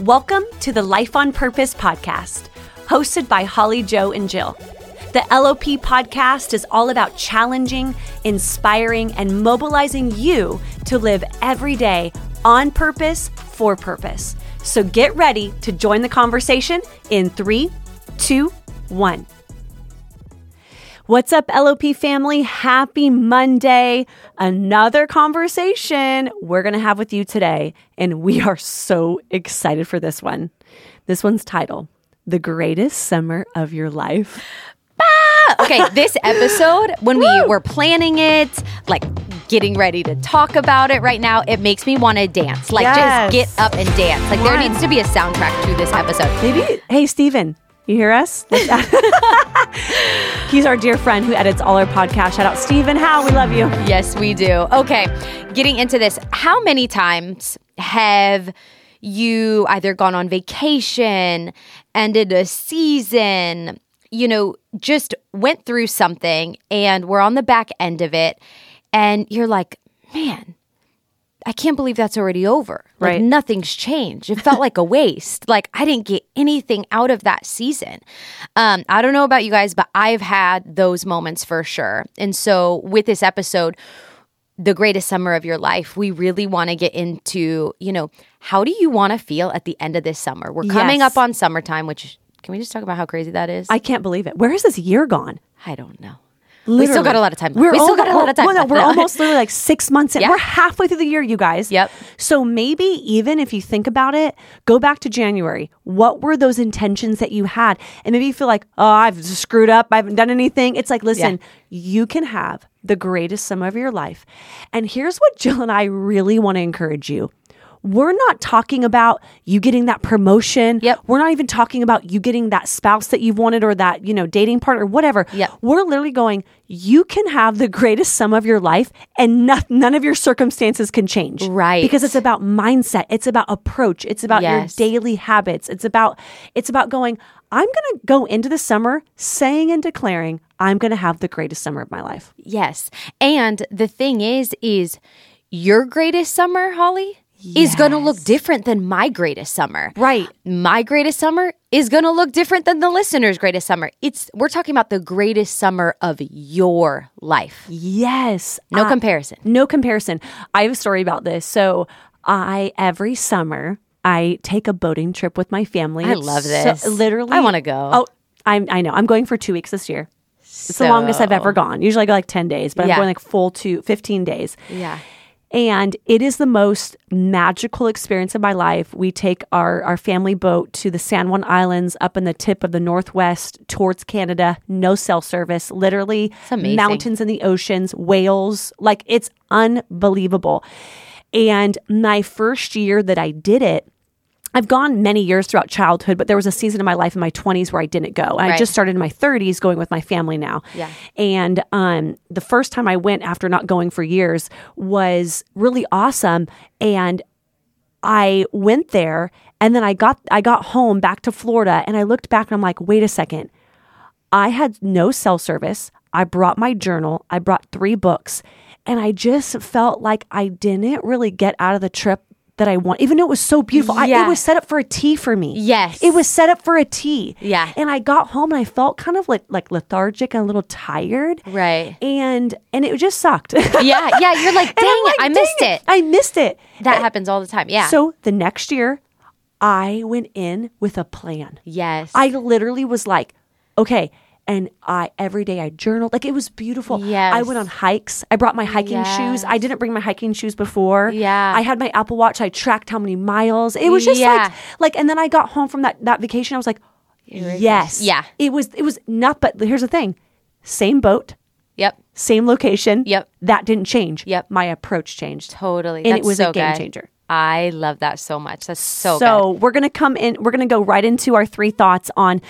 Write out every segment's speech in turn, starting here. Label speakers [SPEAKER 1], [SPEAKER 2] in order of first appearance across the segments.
[SPEAKER 1] Welcome to the Life on Purpose podcast, hosted by Hollie, Jo, and Jill. The LOP podcast is all about challenging, inspiring, and mobilizing you to live every day on purpose for purpose. So get ready to join the conversation in three, two, one. What's up, LOP family? Happy Monday. Another conversation we're going to have with you today. And we are so excited for this one. This one's title The Greatest Summer of Your Life.
[SPEAKER 2] Ah! Okay, this episode, when we were planning it, like getting ready to talk about it right now, it makes me want to dance. Like,
[SPEAKER 1] Yes.
[SPEAKER 2] just get up and dance. Like, there needs to be a soundtrack to this episode.
[SPEAKER 1] Maybe, hey, Steven, you hear us? He's our dear friend who edits all our podcasts. Shout out, Steven. How we love you.
[SPEAKER 2] Yes, we do. Okay, getting into this, how many times have you either gone on vacation, ended a season, you know, just went through something and we're on the back end of it, and you're like, man, I can't believe that's already over. Like
[SPEAKER 1] Right.
[SPEAKER 2] nothing's changed. It felt like a waste. Like I didn't get anything out of that season. Um, I don't know about you guys, but I've had those moments for sure. And so with this episode, the greatest summer of your life, we really want to get into, you know, how do you want to feel at the end of this summer? We're coming
[SPEAKER 1] Yes.
[SPEAKER 2] up on summertime, which can we just talk about how crazy that is?
[SPEAKER 1] I can't believe it. Where has this year gone?
[SPEAKER 2] I don't know. We still got a lot of time.
[SPEAKER 1] We're
[SPEAKER 2] we still got a lot of time.
[SPEAKER 1] Well, no, we're almost literally like six months in.
[SPEAKER 2] Yeah.
[SPEAKER 1] We're halfway through the year, you guys.
[SPEAKER 2] Yep.
[SPEAKER 1] So maybe even if you think about it, go back to January. What were those intentions that you had? And maybe you feel like, oh, I've screwed up. I haven't done anything. It's like, listen, you can have the greatest summer of your life. And here's what Jill and I really want to encourage you. We're not talking about you getting that promotion.
[SPEAKER 2] Yep.
[SPEAKER 1] We're not even talking about you getting that spouse that you've wanted or that, you know, dating partner whatever.
[SPEAKER 2] Yep.
[SPEAKER 1] We're literally going, you can have the greatest sum of your life and no, none of your circumstances can change.
[SPEAKER 2] Right.
[SPEAKER 1] Because it's about mindset. It's about approach. It's about
[SPEAKER 2] Yes.
[SPEAKER 1] your daily habits. It's about, it's about going, I'm going to go into the summer saying and declaring, I'm going to have the greatest summer of my life.
[SPEAKER 2] Yes. And the thing is, is your greatest summer, Hollie, is going to look different than my greatest summer.
[SPEAKER 1] Right.
[SPEAKER 2] My greatest summer is going to look different than the listener's greatest summer. It's we're talking about the greatest summer of your life.
[SPEAKER 1] Yes.
[SPEAKER 2] No
[SPEAKER 1] I-
[SPEAKER 2] comparison.
[SPEAKER 1] No comparison. I have a story about this. So I every summer I take a boating trip with my family.
[SPEAKER 2] I
[SPEAKER 1] It's
[SPEAKER 2] love
[SPEAKER 1] so-
[SPEAKER 2] this.
[SPEAKER 1] literally,
[SPEAKER 2] I wanna go.
[SPEAKER 1] Oh, I'm. I know. I'm going for two weeks this year. It's the longest I've ever gone. Usually I go like ten days, but
[SPEAKER 2] Yeah.
[SPEAKER 1] I'm going like full to fifteen days.
[SPEAKER 2] Yeah.
[SPEAKER 1] And it is the most magical experience of my life. We take our, our family boat to the San Juan Islands up in the tip of the Northwest towards Canada. No cell service, literally mountains in the oceans, whales. Like it's unbelievable. And my first year that I did it, I've gone many years throughout childhood, but there was a season in my life in my 20s where I didn't go. And I just started in my 30s going with my family now.
[SPEAKER 2] Yeah.
[SPEAKER 1] And um, the first time I went after not going for years was really awesome. And I went there and then I got I got home back to Florida and I looked back and I'm like, wait a second. I had no cell service. I brought my journal. I brought three books. And I just felt like I didn't really get out of the trip that I want, even though it was so beautiful. I, it was set up for a T for me.
[SPEAKER 2] Yes.
[SPEAKER 1] It was set up for a T.
[SPEAKER 2] Yeah.
[SPEAKER 1] And I got home and I felt kind of like, like lethargic and a little tired.
[SPEAKER 2] Right.
[SPEAKER 1] And and it just sucked.
[SPEAKER 2] Yeah. Yeah. You're like, dang
[SPEAKER 1] I'm
[SPEAKER 2] it, I missed it.
[SPEAKER 1] I missed it.
[SPEAKER 2] That happens all the time. Yeah.
[SPEAKER 1] So the next year, I went in with a plan.
[SPEAKER 2] yes.
[SPEAKER 1] I literally was like, okay. And I every day I journaled. Like it was beautiful.
[SPEAKER 2] Yes.
[SPEAKER 1] I went on hikes. I brought my hiking shoes. I didn't bring my hiking shoes before.
[SPEAKER 2] Yeah.
[SPEAKER 1] I had my Apple Watch. I tracked how many miles. It was just
[SPEAKER 2] Yeah.
[SPEAKER 1] like like and then I got home from that that vacation. I was like, yes.
[SPEAKER 2] Yeah.
[SPEAKER 1] It was it was not but here's the thing. Same boat,
[SPEAKER 2] yep.
[SPEAKER 1] same location.
[SPEAKER 2] Yep.
[SPEAKER 1] That didn't change.
[SPEAKER 2] Yep.
[SPEAKER 1] My approach changed.
[SPEAKER 2] Totally.
[SPEAKER 1] And
[SPEAKER 2] That's
[SPEAKER 1] it was
[SPEAKER 2] so
[SPEAKER 1] a game
[SPEAKER 2] good.
[SPEAKER 1] changer.
[SPEAKER 2] I love that so much. That's so,
[SPEAKER 1] So
[SPEAKER 2] good.
[SPEAKER 1] we're going to come in, we're going to go right into our three thoughts on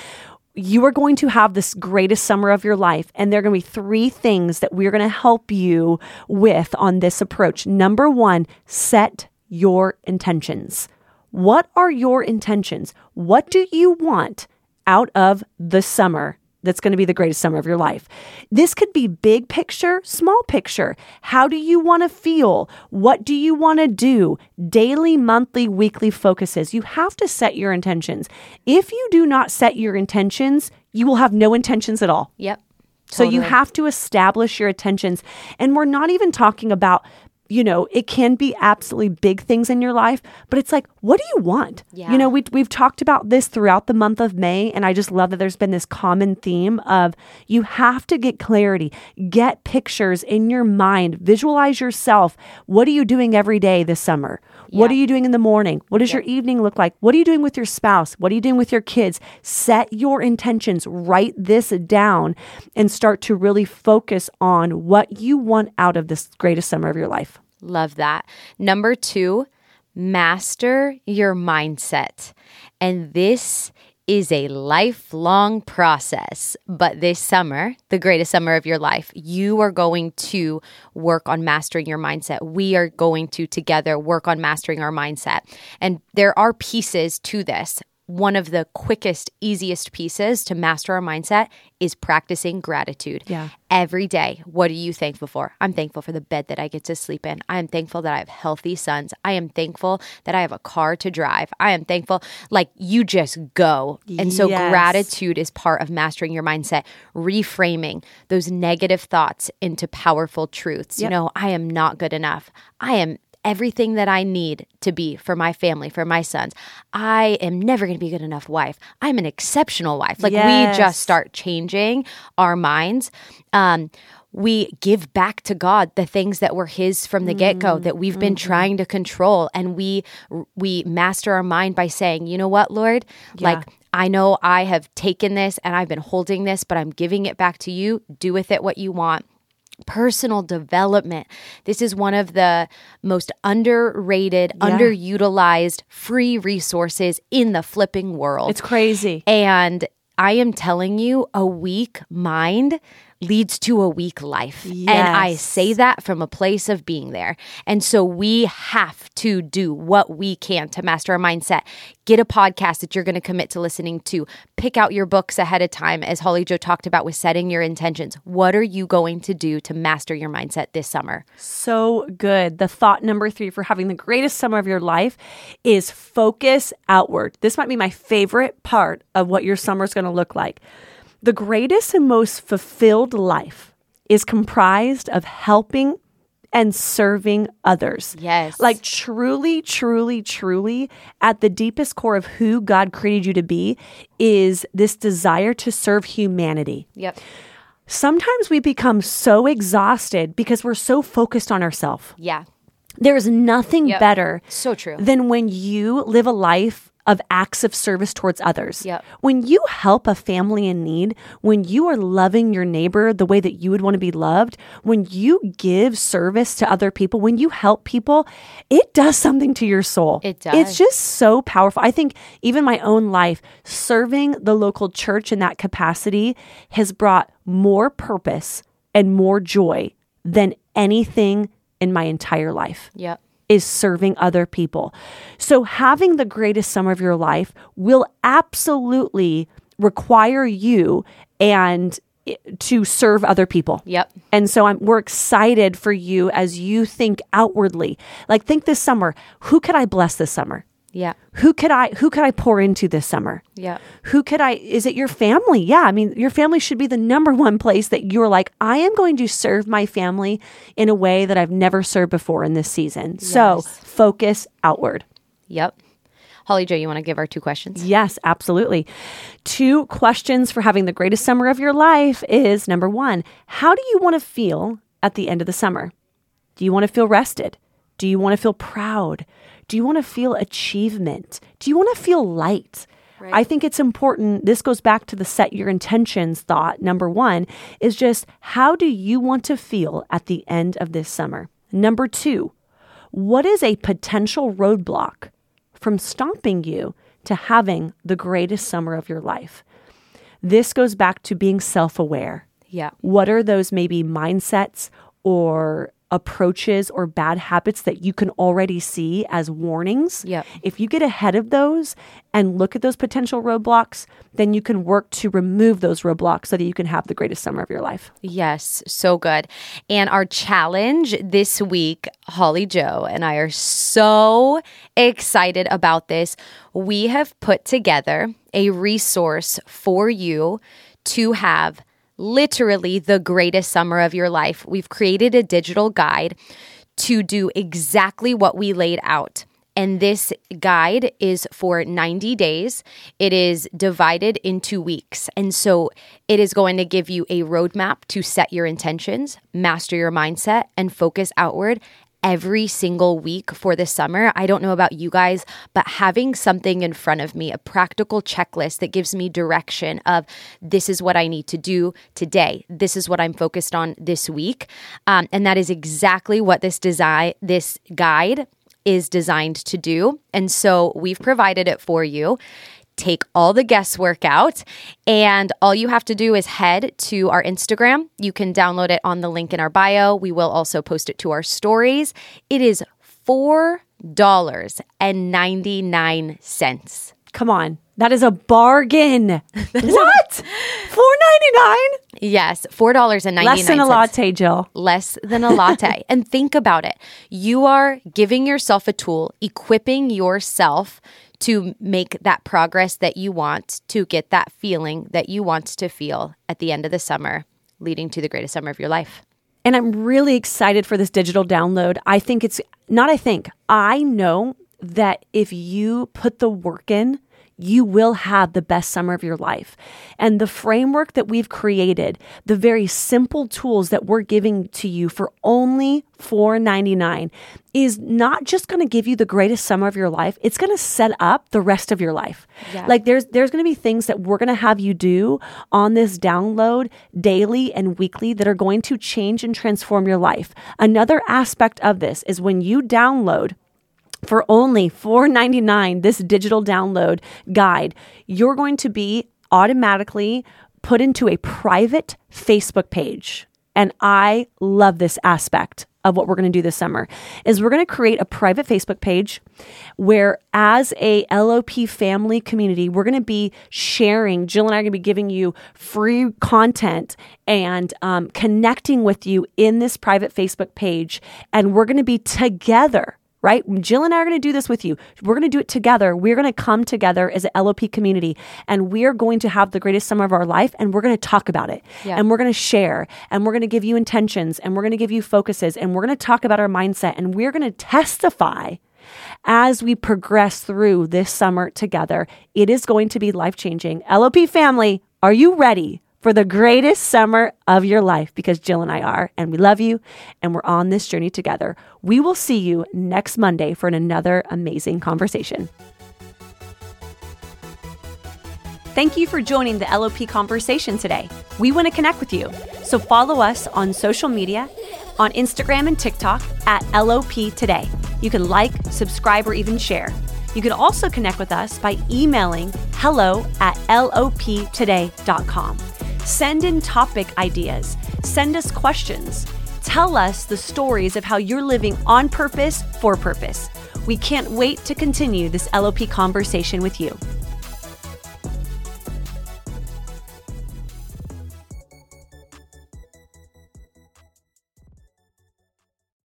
[SPEAKER 1] you are going to have this greatest summer of your life. And there are going to be three things that we're going to help you with on this approach. Number one, set your intentions. What are your intentions? What do you want out of the summer that's going to be the greatest summer of your life. This could be big picture, small picture. How do you want to feel? What do you want to do? Daily, monthly, weekly focuses. You have to set your intentions. If you do not set your intentions, you will have no intentions at all.
[SPEAKER 2] Yep.
[SPEAKER 1] So you have to establish your intentions. And we're not even talking about, you know, it can be absolutely big things in your life, but it's like, what do you want?
[SPEAKER 2] Yeah.
[SPEAKER 1] You know, we, we've talked about this throughout the month of May. And I just love that there's been this common theme of you have to get clarity, get pictures in your mind, visualize yourself. What are you doing every day this summer? What are you doing in the morning? What does your evening look like? What are you doing with your spouse? What are you doing with your kids? Set your intentions, write this down, and start to really focus on what you want out of this greatest summer of your life.
[SPEAKER 2] Love that. Number two, master your mindset. And this is a lifelong process. But this summer, the greatest summer of your life, you are going to work on mastering your mindset. We are going to together work on mastering our mindset. And there are pieces to this. One of the quickest, easiest pieces to master our mindset is practicing gratitude
[SPEAKER 1] Yeah.
[SPEAKER 2] every day. What are you thankful for? I'm thankful for the bed that I get to sleep in. I am thankful that I have healthy sons. I am thankful that I have a car to drive. I am thankful, like you just go. And so,
[SPEAKER 1] Yes.
[SPEAKER 2] gratitude is part of mastering your mindset, reframing those negative thoughts into powerful truths. You know, I am not good enough. I am. Everything that I need to be for my family, for my sons. I am never going to be a good enough wife. I'm an exceptional wife. Like we just start changing our minds. Um, we give back to God the things that were His from the get go that we've been trying to control, and we we master our mind by saying, you know what, Lord, like. I know I have taken this and I've been holding this, but I'm giving it back to you. Do with it what you want personal development. This is one of the most underrated, underutilized free resources in the flipping world.
[SPEAKER 1] It's crazy.
[SPEAKER 2] And I am telling you, a weak mind leads to a weak life. And I say that from a place of being there. And so we have to do what we can to master our mindset. Get a podcast that you're going to commit to listening to. Pick out your books ahead of time, as Hollie Jo talked about with setting your intentions. What are you going to do to master your mindset this summer?
[SPEAKER 1] So good. The thought number three for having the greatest summer of your life is focus outward. This might be my favorite part of what your summer is going to look like. The greatest and most fulfilled life is comprised of helping and serving others.
[SPEAKER 2] Yes.
[SPEAKER 1] Like truly, truly, truly, at the deepest core of who God created you to be is this desire to serve humanity
[SPEAKER 2] Yep.
[SPEAKER 1] sometimes we become so exhausted because we're so focused on ourselves.
[SPEAKER 2] Yeah.
[SPEAKER 1] There's nothing
[SPEAKER 2] Yep.
[SPEAKER 1] better
[SPEAKER 2] So true.
[SPEAKER 1] than when you live a life of acts of service towards others.
[SPEAKER 2] Yep.
[SPEAKER 1] When you help a family in need, when you are loving your neighbor the way that you would want to be loved, when you give service to other people, when you help people, it does something to your soul.
[SPEAKER 2] It does.
[SPEAKER 1] It's just so powerful. I think even my own life, serving the local church in that capacity has brought more purpose and more joy than anything in my entire life
[SPEAKER 2] Yep.
[SPEAKER 1] Is serving other people. So having the greatest summer of your life will absolutely require you and to serve other people.
[SPEAKER 2] Yep.
[SPEAKER 1] And so I'm we're excited for you as you think outwardly. Like think this summer, who could I bless this summer?
[SPEAKER 2] Yeah.
[SPEAKER 1] Who could I who could I pour into this summer?
[SPEAKER 2] Yeah.
[SPEAKER 1] Who could I is it your family? Yeah, I mean your family should be the number one place that you're like I am going to serve my family in a way that I've never served before in this season. So, focus outward.
[SPEAKER 2] Yep. Hollie Jo, you want to give our two questions?
[SPEAKER 1] Yes, absolutely. Two questions for having the greatest summer of your life is number 1, how do you want to feel at the end of the summer? Do you want to feel rested? Do you want to feel proud? Do you want to feel achievement? Do you want to feel light? I think it's important. This goes back to the set your intentions thought. Number one is just how do you want to feel at the end of this summer? Number two, what is a potential roadblock from stopping you to having the greatest summer of your life? This goes back to being self aware.
[SPEAKER 2] Yeah.
[SPEAKER 1] What are those maybe mindsets or approaches or bad habits that you can already see as warnings,
[SPEAKER 2] Yep.
[SPEAKER 1] if you get ahead of those and look at those potential roadblocks, then you can work to remove those roadblocks so that you can have the greatest summer of your life.
[SPEAKER 2] Yes, so good. And our challenge this week, Hollie Jo and I are so excited about this. We have put together a resource for you to have literally the greatest summer of your life. We've created a digital guide to do exactly what we laid out. And this guide is for 90 days. It is divided into weeks. And so it is going to give you a roadmap to set your intentions, master your mindset, and focus outward every single week for the summer. I don't know about you guys, but having something in front of me, a practical checklist that gives me direction of this is what I need to do today. This is what I'm focused on this week. Um, and that is exactly what this design, this guide is designed to do. And so we've provided it for you. Take all the guesswork out, and all you have to do is head to our Instagram. You can download it on the link in our bio. We will also post it to our stories. It is $4.99.
[SPEAKER 1] Come on. That is a bargain. what? Four ninety nine?
[SPEAKER 2] Yes, $4.99.
[SPEAKER 1] Less than a latte, Jill.
[SPEAKER 2] less than a latte. and think about it. You are giving yourself a tool, equipping yourself to make that progress that you want, to get that feeling that you want to feel at the end of the summer, leading to the greatest summer of your life.
[SPEAKER 1] And I'm really excited for this digital download. I think it's not, I think, I know that if you put the work in, you will have the best summer of your life. And the framework that we've created, the very simple tools that we're giving to you for only $4.99 is not just going to give you the greatest summer of your life, it's going to set up the rest of your life.
[SPEAKER 2] Yeah.
[SPEAKER 1] Like there's there's going to be things that we're going to have you do on this download daily and weekly that are going to change and transform your life. Another aspect of this is when you download for only $4.99 this digital download guide you're going to be automatically put into a private facebook page. And i love this aspect of what we're going to do this summer is we're going to create a private facebook page where as a lop family community we're going to be sharing jill and i are going to be giving you free content and um, connecting with you in this private facebook page. And we're going to be together right? Jill and I are going to do this with you. We're going to do it together. We're going to come together as an LOP community and we're going to have the greatest summer of our life and we're going to talk about it.
[SPEAKER 2] Yeah.
[SPEAKER 1] And we're going to share and we're going to give you intentions and we're going to give you focuses and we're going to talk about our mindset and we're going to testify as we progress through this summer together. It is going to be life changing. LOP family, are you ready? For the greatest summer of your life, because Jill and I are, and we love you, and we're on this journey together. We will see you next Monday for another amazing conversation. Thank you for joining the LOP conversation today. We want to connect with you. So follow us on social media, on Instagram and TikTok at LOP Today. You can like, subscribe, or even share. You can also connect with us by emailing hello at loptoday.com. Send in topic ideas, send us questions, tell us the stories of how you're living on purpose for purpose. We can't wait to continue this LOP conversation with you.